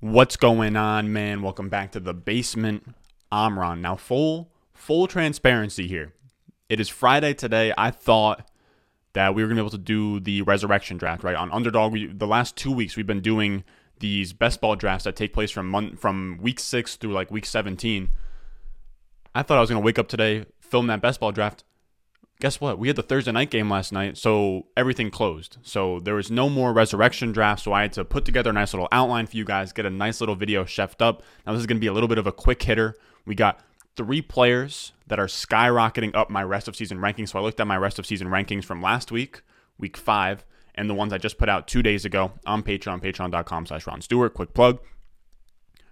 What's going on, man? Welcome back to the basement. I'm Ron. Now, full full transparency here. It is Friday today. I thought that we were gonna be able to do the resurrection draft, right? On Underdog, we, the last two weeks we've been doing these best ball drafts that take place from month, from week six through like week 17. I thought I was gonna wake up today, film that best ball draft, guess what? We had the Thursday night game last night, so everything closed. So there was no more resurrection draft. So I had to put together a nice little outline for you guys, get a nice little video chefed up. Now this is going to be a little bit of a quick hitter. We got three players that are skyrocketing up my rest of season rankings. So I looked at my rest of season rankings from last week, week five, and the ones I just put out two days ago on Patreon, patreon.com slash Ron Stewart. Quick plug.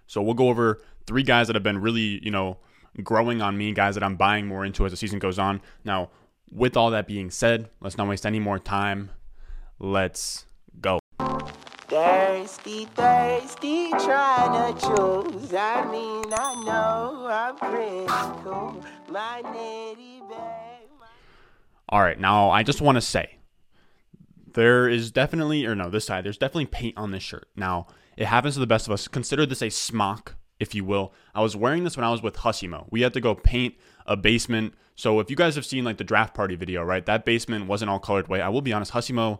So we'll go over three guys that have been really, you know, growing on me, guys that I'm buying more into as the season goes on. Now, with all that being said, let's not waste any more time. Let's go. Thirsty, thirsty, trying to choose. I mean, I know I'm critical. My nitty bag. All right, now I just want to say there is definitely, or no, this side, there's definitely paint on this shirt. Now, it happens to the best of us. Consider this a smock, if you will. I was wearing this when I was with Hussimo. We had to go paint a basement. So if you guys have seen like the draft party video, right, that basement wasn't all colored white. I will be honest, Hussimo,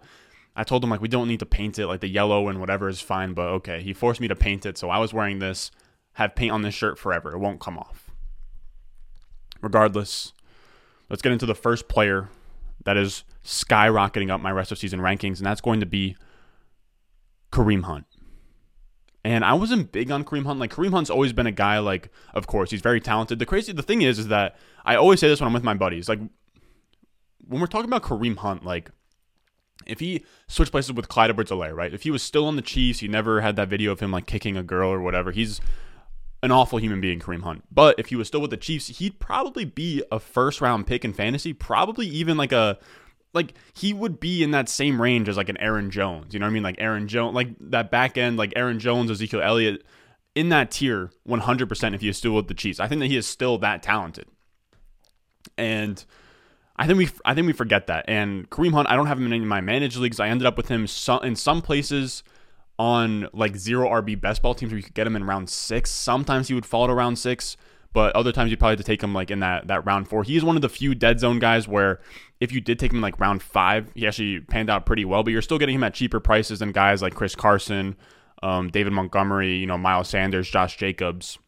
I told him like we don't need to paint it, like the yellow and whatever is fine, but okay. He forced me to paint it, so I was wearing this, have paint on this shirt forever. It won't come off. Regardless, let's get into the first player that is skyrocketing up my rest of season rankings, and that's going to be Kareem Hunt. And I wasn't big on Kareem Hunt. Like Kareem Hunt's always been a guy. Like, of course, he's very talented. The crazy, the thing is, is that I always say this when I'm with my buddies. Like, when we're talking about Kareem Hunt, like, if he switched places with Clyde Edwards-Helaire, right? If he was still on the Chiefs, he never had that video of him like kicking a girl or whatever. He's an awful human being, Kareem Hunt. But if he was still with the Chiefs, he'd probably be a first round pick in fantasy, probably even like a like he would be in that same range as like an Aaron Jones. You know what I mean? Like Aaron Jones, like that back end, like Aaron Jones, Ezekiel Elliott, in that tier, 100% if he is still with the Chiefs. I think that he is still that talented. And I think we I think we forget that. And Kareem Hunt, I don't have him in any of my managed leagues. I ended up with him in some places on like zero RB best ball teams where you could get him in round six. Sometimes he would fall to round six, but other times you probably have to take him like in that that round four. He is one of the few dead zone guys where if you did take him like round five, he actually panned out pretty well. But you're still getting him at cheaper prices than guys like Chris Carson, um, David Montgomery, you know, Miles Sanders, Josh Jacobs.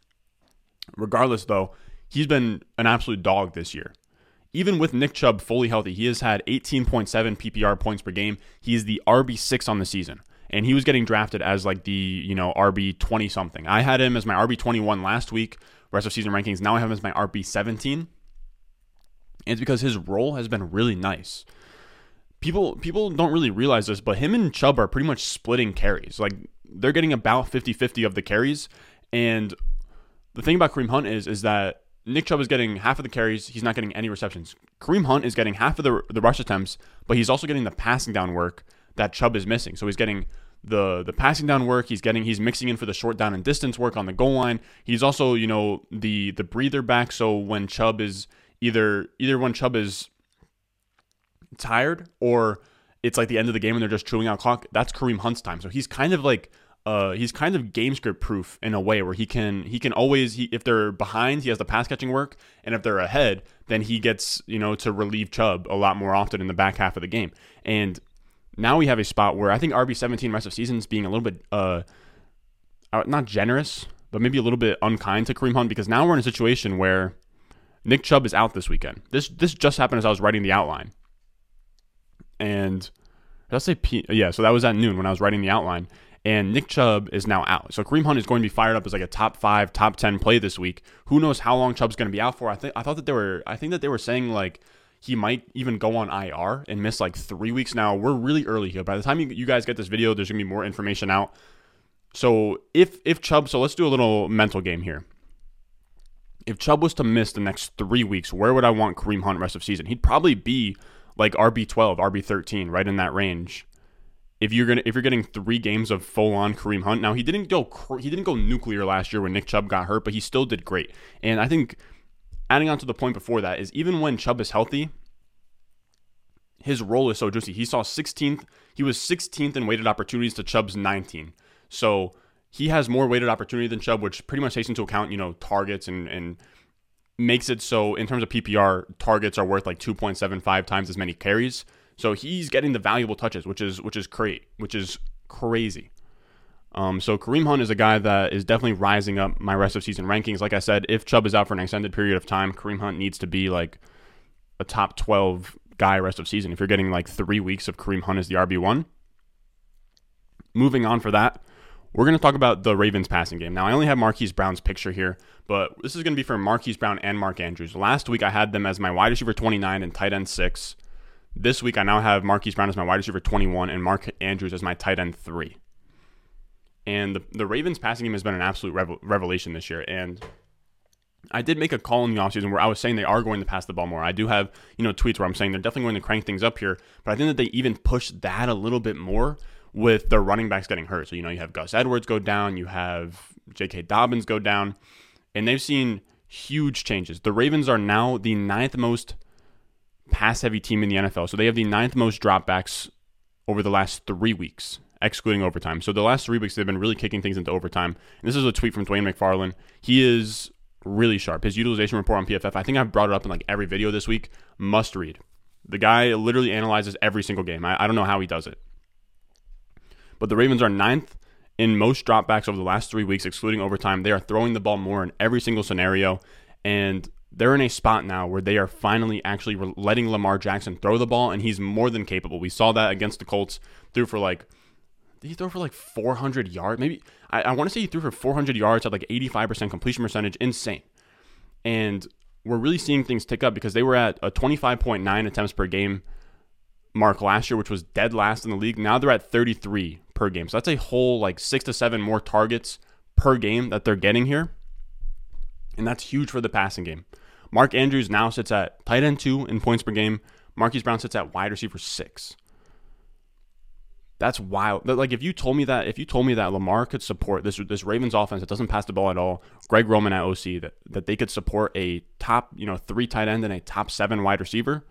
Regardless, though, he's been an absolute dog this year. Even with Nick Chubb fully healthy, he has had 18.7 PPR points per game. He is the RB6 on the season. And he was getting drafted as like the, you know, RB 20 something. I had him as my RB 21 last week, rest of season rankings. Now I have him as my RB 17. And it's because his role has been really nice. People people don't really realize this, but him and Chubb are pretty much splitting carries. Like they're getting about 50-50 of the carries. And the thing about Kareem Hunt is is that Nick Chubb is getting half of the carries. He's not getting any receptions. Kareem Hunt is getting half of the the rush attempts, but he's also getting the passing down work that Chubb is missing. So he's getting the the passing down work. He's getting he's mixing in for the short down and distance work on the goal line. He's also you know the the breather back. So when Chubb is either either when Chubb is tired or it's like the end of the game and they're just chewing out clock. That's Kareem Hunt's time. So he's kind of like uh, he's kind of game script proof in a way where he can he can always he, if they're behind he has the pass catching work and if they're ahead then he gets you know to relieve Chubb a lot more often in the back half of the game and now we have a spot where I think RB seventeen rest of seasons being a little bit uh not generous but maybe a little bit unkind to Kareem Hunt because now we're in a situation where Nick Chubb is out this weekend. This this just happened as I was writing the outline and did I say P? Yeah, so that was at noon when I was writing the outline and Nick Chubb is now out. So Kareem Hunt is going to be fired up as like a top five, top ten play this week. Who knows how long Chubb's going to be out for? I think I thought that they were. I think that they were saying like he might even go on IR and miss like three weeks. Now we're really early here. By the time you, guys get this video, there's gonna be more information out. So if if Chubb, so let's do a little mental game here. If Chubb was to miss the next three weeks, where would I want Kareem Hunt rest of season? He'd probably be like RB twelve, RB thirteen, right in that range if you're gonna if you're getting three games of full on Kareem Hunt. Now he didn't go he didn't go nuclear last year when Nick Chubb got hurt, but he still did great. And I think adding on to the point before that is even when Chubb is healthy, his role is so juicy. He saw 16th, he was 16th in weighted opportunities to Chubb's 19. So he has more weighted opportunity than Chubb, which pretty much takes into account, you know, targets and and makes it so in terms of PPR, targets are worth like 2.75 times as many carries. So he's getting the valuable touches, which is which is great, which is crazy. Um, so Kareem Hunt is a guy that is definitely rising up my rest of season rankings. Like I said, if Chubb is out for an extended period of time, Kareem Hunt needs to be like a top 12 guy rest of season. If you're getting like three weeks of Kareem Hunt as the RB1. Moving on for that, we're going to talk about the Ravens passing game. Now, I only have Marquise Brown's picture here, but this is going to be for Marquise Brown and Mark Andrews. Last week, I had them as my wide receiver 29 and tight end 6. This week, I now have Marquise Brown as my wide receiver 21 and Mark Andrews as my tight end 3. And the, the Ravens passing game has been an absolute revel- revelation this year. And I did make a call in the offseason where I was saying they are going to pass the ball more. I do have, you know, tweets where I'm saying they're definitely going to crank things up here, but I think that they even push that a little bit more with their running backs getting hurt. So, you know, you have Gus Edwards go down, you have J.K. Dobbins go down, and they've seen huge changes. The Ravens are now the ninth most pass heavy team in the NFL. So they have the ninth most dropbacks over the last three weeks excluding overtime. So the last three weeks they've been really kicking things into overtime. And this is a tweet from Dwain McFarland. He is really sharp. His utilization report on PFF, I think I've brought it up in like every video this week. Must read. The guy literally analyzes every single game. I, I don't know how he does it. But the Ravens are ninth in most dropbacks over the last three weeks, excluding overtime. They are throwing the ball more in every single scenario. And they're in a spot now where they are finally actually letting Lamar Jackson throw the ball, and he's more than capable. We saw that against the Colts, threw for like did he throw for like 400 yards? Maybe I, I want to say he threw for 400 yards at like 85% completion percentage. Insane. And we're really seeing things tick up because they were at a 25.9 attempts per game mark last year, which was dead last in the league. Now they're at 33 per game. So that's a whole like six to seven more targets per game that they're getting here. And that's huge for the passing game. Mark Andrews now sits at tight end two in points per game. Marquise Brown sits at wide receiver six. That's wild. Like if you told me that, if you told me that Lamar could support this this Ravens offense that doesn't pass the ball at all, Greg Roman at OC that that they could support a top you know three tight end and a top seven wide receiver.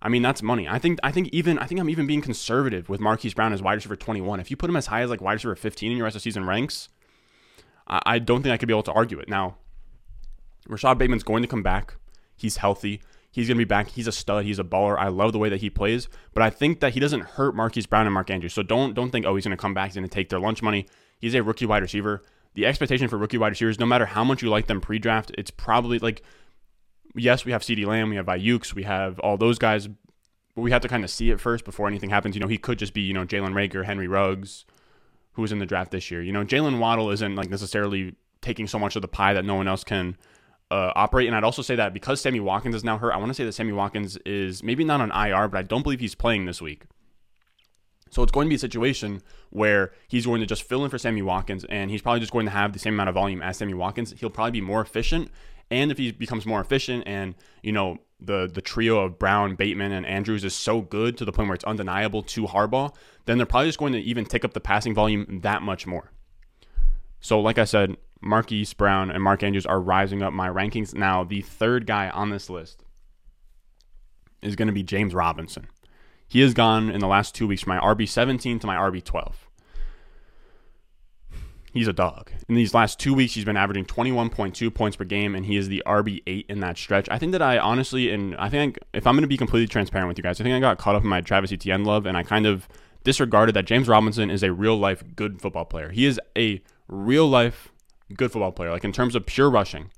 I mean that's money. I think I think even I think I'm even being conservative with Marquise Brown as wide receiver 21. If you put him as high as like wide receiver 15 in your rest of season ranks, I, I don't think I could be able to argue it. Now, Rashod Bateman's going to come back. He's healthy. He's going to be back. He's a stud. He's a baller. I love the way that he plays, but I think that he doesn't hurt Marquise Brown and Mark Andrews. So don't don't think oh he's going to come back. He's going to take their lunch money. He's a rookie wide receiver. The expectation for rookie wide receivers, no matter how much you like them pre-draft, it's probably like yes, we have CeeDee Lamb, we have Aiyuk's, we have all those guys, but we have to kind of see it first before anything happens. You know, he could just be you know Jalen Reagor, Henry Ruggs, who was in the draft this year. You know, Jaylen Waddle isn't like necessarily taking so much of the pie that no one else can uh, operate. And I'd also say that because Sammy Watkins is now hurt, I want to say that Sammy Watkins is maybe not on IR, but I don't believe he's playing this week. So it's going to be a situation where he's going to just fill in for Sammy Watkins, and he's probably just going to have the same amount of volume as Sammy Watkins. He'll probably be more efficient, and if he becomes more efficient, and you know the the trio of Brown, Bateman, and Andrews is so good to the point where it's undeniable to Harbaugh, then they're probably just going to even tick up the passing volume that much more. So, like I said, Marquise Brown and Mark Andrews are rising up my rankings. Now, the third guy on this list is going to be James Robinson. He has gone in the last two weeks from my RB17 to my RB12. He's a dog. In these last two weeks, he's been averaging 21.2 points per game, and he is the RB8 in that stretch. I think that I honestly, and I think if I'm going to be completely transparent with you guys, I think I got caught up in my Travis Etienne love, and I kind of disregarded that James Robinson is a real life good football player. He is a real life good football player. Like in terms of pure rushing,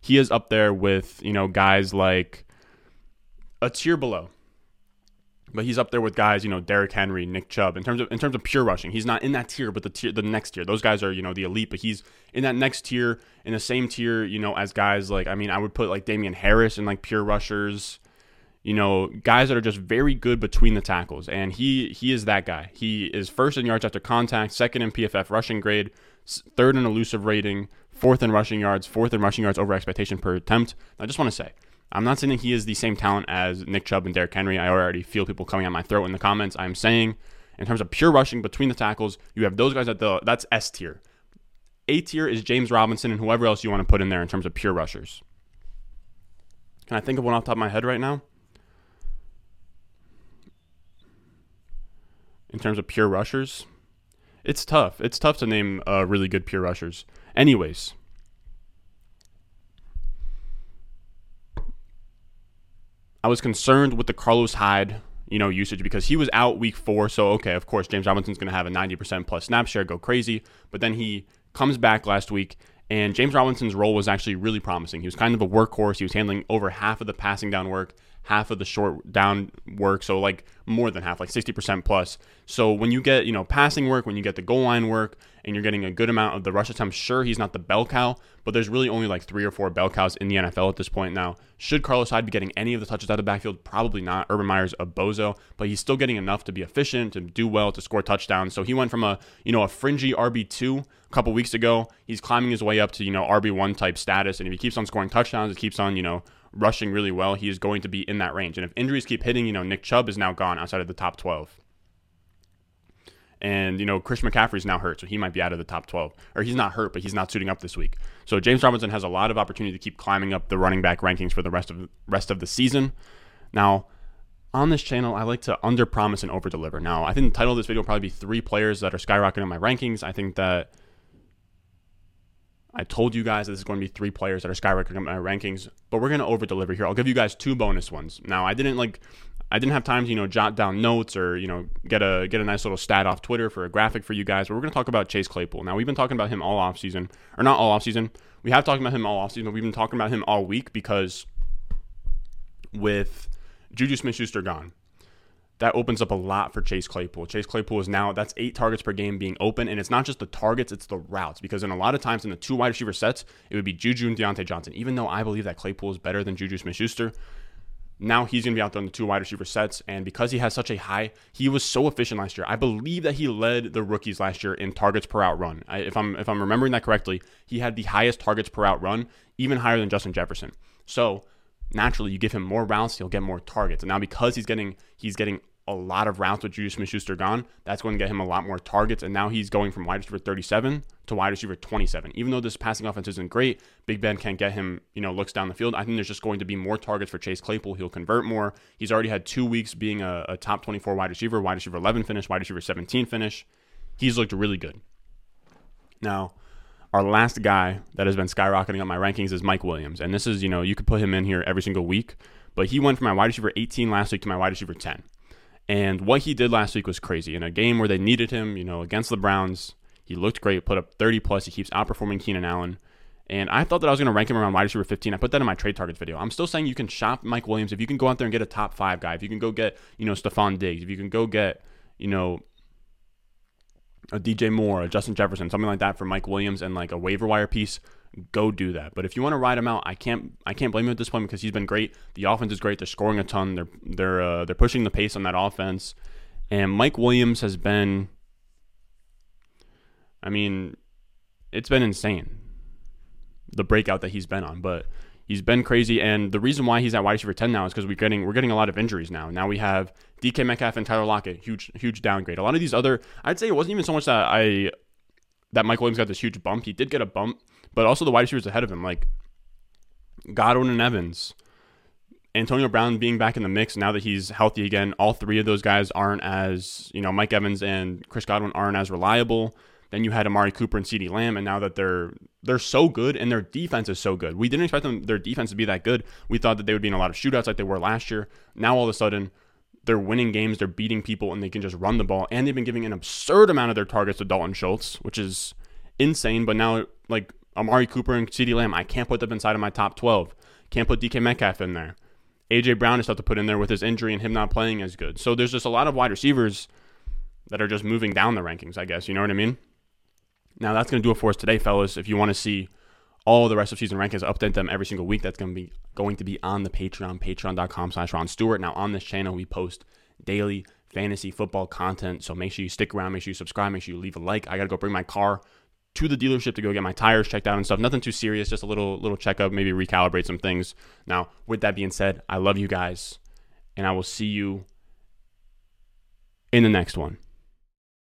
he is up there with you know guys like a tier below. But he's up there with guys, you know, Derrick Henry, Nick Chubb. In terms of in terms of pure rushing, he's not in that tier, but the tier, the next tier. Those guys are, you know, the elite. But he's in that next tier, in the same tier, you know, as guys like I mean, I would put like Damien Harris and like pure rushers you know, guys that are just very good between the tackles. And he he is that guy. He is first in yards after contact, second in PFF rushing grade, third in elusive rating, fourth in rushing yards, fourth in rushing yards over expectation per attempt. I just want to say, I'm not saying he is the same talent as Nick Chubb and Derrick Henry. I already feel people coming at my throat in the comments. I'm saying, in terms of pure rushing between the tackles, you have those guys at the that's S tier. A tier is James Robinson and whoever else you want to put in there in terms of pure rushers. Can I think of one off the top of my head right now? In terms of pure rushers, it's tough. It's tough to name uh, really good pure rushers. Anyways, I was concerned with the Carlos Hyde, you know, usage because he was out week four. So okay, of course, James Robinson's going to have a 90% plus snap share, go crazy. But then he comes back last week, and James Robinson's role was actually really promising. He was kind of a workhorse. He was handling over half of the passing down work, half of the short down work, so like more than half, like 60% plus. So when you get, you know, passing work, when you get the goal line work, and you're getting a good amount of the rush attempts, sure, he's not the bell cow, but there's really only like three or four bell cows in the NFL at this point now. Should Carlos Hyde be getting any of the touches out of the backfield? Probably not. Urban Meyer's a bozo, but he's still getting enough to be efficient, to do well, to score touchdowns. So he went from a, you know, a fringy RB2 a couple weeks ago. He's climbing his way up to, you know, RB1 type status. And if he keeps on scoring touchdowns, he keeps on, you know, rushing really well, he is going to be in that range. And if injuries keep hitting, you know, Nick Chubb is now gone outside of the top 12. And, you know, Chris McCaffrey's now hurt, so he might be out of the top 12. Or he's not hurt, but he's not suiting up this week. So James Robinson has a lot of opportunity to keep climbing up the running back rankings for the rest of rest of the season. Now, on this channel, I like to under promise and over deliver. Now, I think the title of this video will probably be three players that are skyrocketing in my rankings. I think that I told you guys that this is going to be three players that are skyrocketing in my rankings, but we're going to over deliver here. I'll give you guys two bonus ones. Now, I didn't like I didn't have time to, you know, jot down notes or, you know, get a get a nice little stat off Twitter for a graphic for you guys. But we're going to talk about Chase Claypool. Now, we've been talking about him all off season, or not all off season. We have talked about him all off season, but we've been talking about him all week because with Juju Smith-Schuster gone, that opens up a lot for Chase Claypool. Chase Claypool is now that's eight targets per game being open, and it's not just the targets, it's the routes. Because in a lot of times in the two wide receiver sets, it would be Juju and Diontae Johnson. Even though I believe that Claypool is better than Juju Smith Schuster, now he's going to be out there on the two wide receiver sets. And because he has such a high, he was so efficient last year. I believe that he led the rookies last year in targets per route run. I, if I'm if I'm remembering that correctly, he had the highest targets per route run, even higher than Justin Jefferson. So naturally, you give him more routes, he'll get more targets. And now because he's getting he's getting a lot of routes with Juju Smith Schuster gone, that's going to get him a lot more targets. And now he's going from wide receiver 37 to wide receiver 27. Even though this passing offense isn't great, Big Ben can't get him, you know, looks down the field. I think there's just going to be more targets for Chase Claypool. He'll convert more. He's already had two weeks being a, a top 24 wide receiver, wide receiver 11 finish, wide receiver 17 finish. He's looked really good. Now, our last guy that has been skyrocketing up my rankings is Mike Williams. And this is, you know, you could put him in here every single week, but he went from my wide receiver 18 last week to my wide receiver 10. And what he did last week was crazy. In a game where they needed him, you know, against the Browns, he looked great, put up 30 plus. He keeps outperforming Keenan Allen. And I thought that I was going to rank him around wide receiver 15. I put that in my trade targets video. I'm still saying you can shop Mike Williams if you can go out there and get a top five guy. If you can go get, you know, Stefon Diggs. If you can go get, you know, a DJ Moore, a Justin Jefferson, something like that for Mike Williams and like a waiver wire piece go do that. But if you want to ride him out, I can't I can't blame him at this point because he's been great. The offense is great. They're scoring a ton. They're they're uh, they're pushing the pace on that offense. And Mike Williams has been I mean, it's been insane. The breakout that he's been on, but he's been crazy and the reason why he's at wide receiver 10 now is because we're getting we're getting a lot of injuries now. Now we have DK Metcalf and Tyler Lockett, huge huge downgrade. A lot of these other I'd say it wasn't even so much that I that Mike Williams got this huge bump. He did get a bump but also the wide receivers ahead of him, like Godwin and Evans. Antonio Brown being back in the mix now that he's healthy again. All three of those guys aren't as, you know, Mike Evans and Chris Godwin aren't as reliable. Then you had Amari Cooper and CeeDee Lamb, and now that they're they're so good and their defense is so good. We didn't expect them their defense to be that good. We thought that they would be in a lot of shootouts like they were last year. Now all of a sudden they're winning games, they're beating people, and they can just run the ball. And they've been giving an absurd amount of their targets to Dalton Schultz, which is insane. But now like Amari Cooper and CeeDee Lamb, I can't put them inside of my top 12. Can't put DK Metcalf in there. AJ Brown is tough to put in there with his injury and him not playing as good. So there's just a lot of wide receivers that are just moving down the rankings, I guess. You know what I mean? Now that's going to do it for us today, fellas. If you want to see all the rest of season rankings, update them every single week. That's going to be going to be on the Patreon, patreon.com slash Ron Stewart. Now on this channel, we post daily fantasy football content. So make sure you stick around, make sure you subscribe, make sure you leave a like. I got to go bring my car to the dealership to go get my tires checked out and stuff. Nothing too serious, just a little little checkup, maybe recalibrate some things. Now, with that being said, I love you guys, and I will see you in the next one.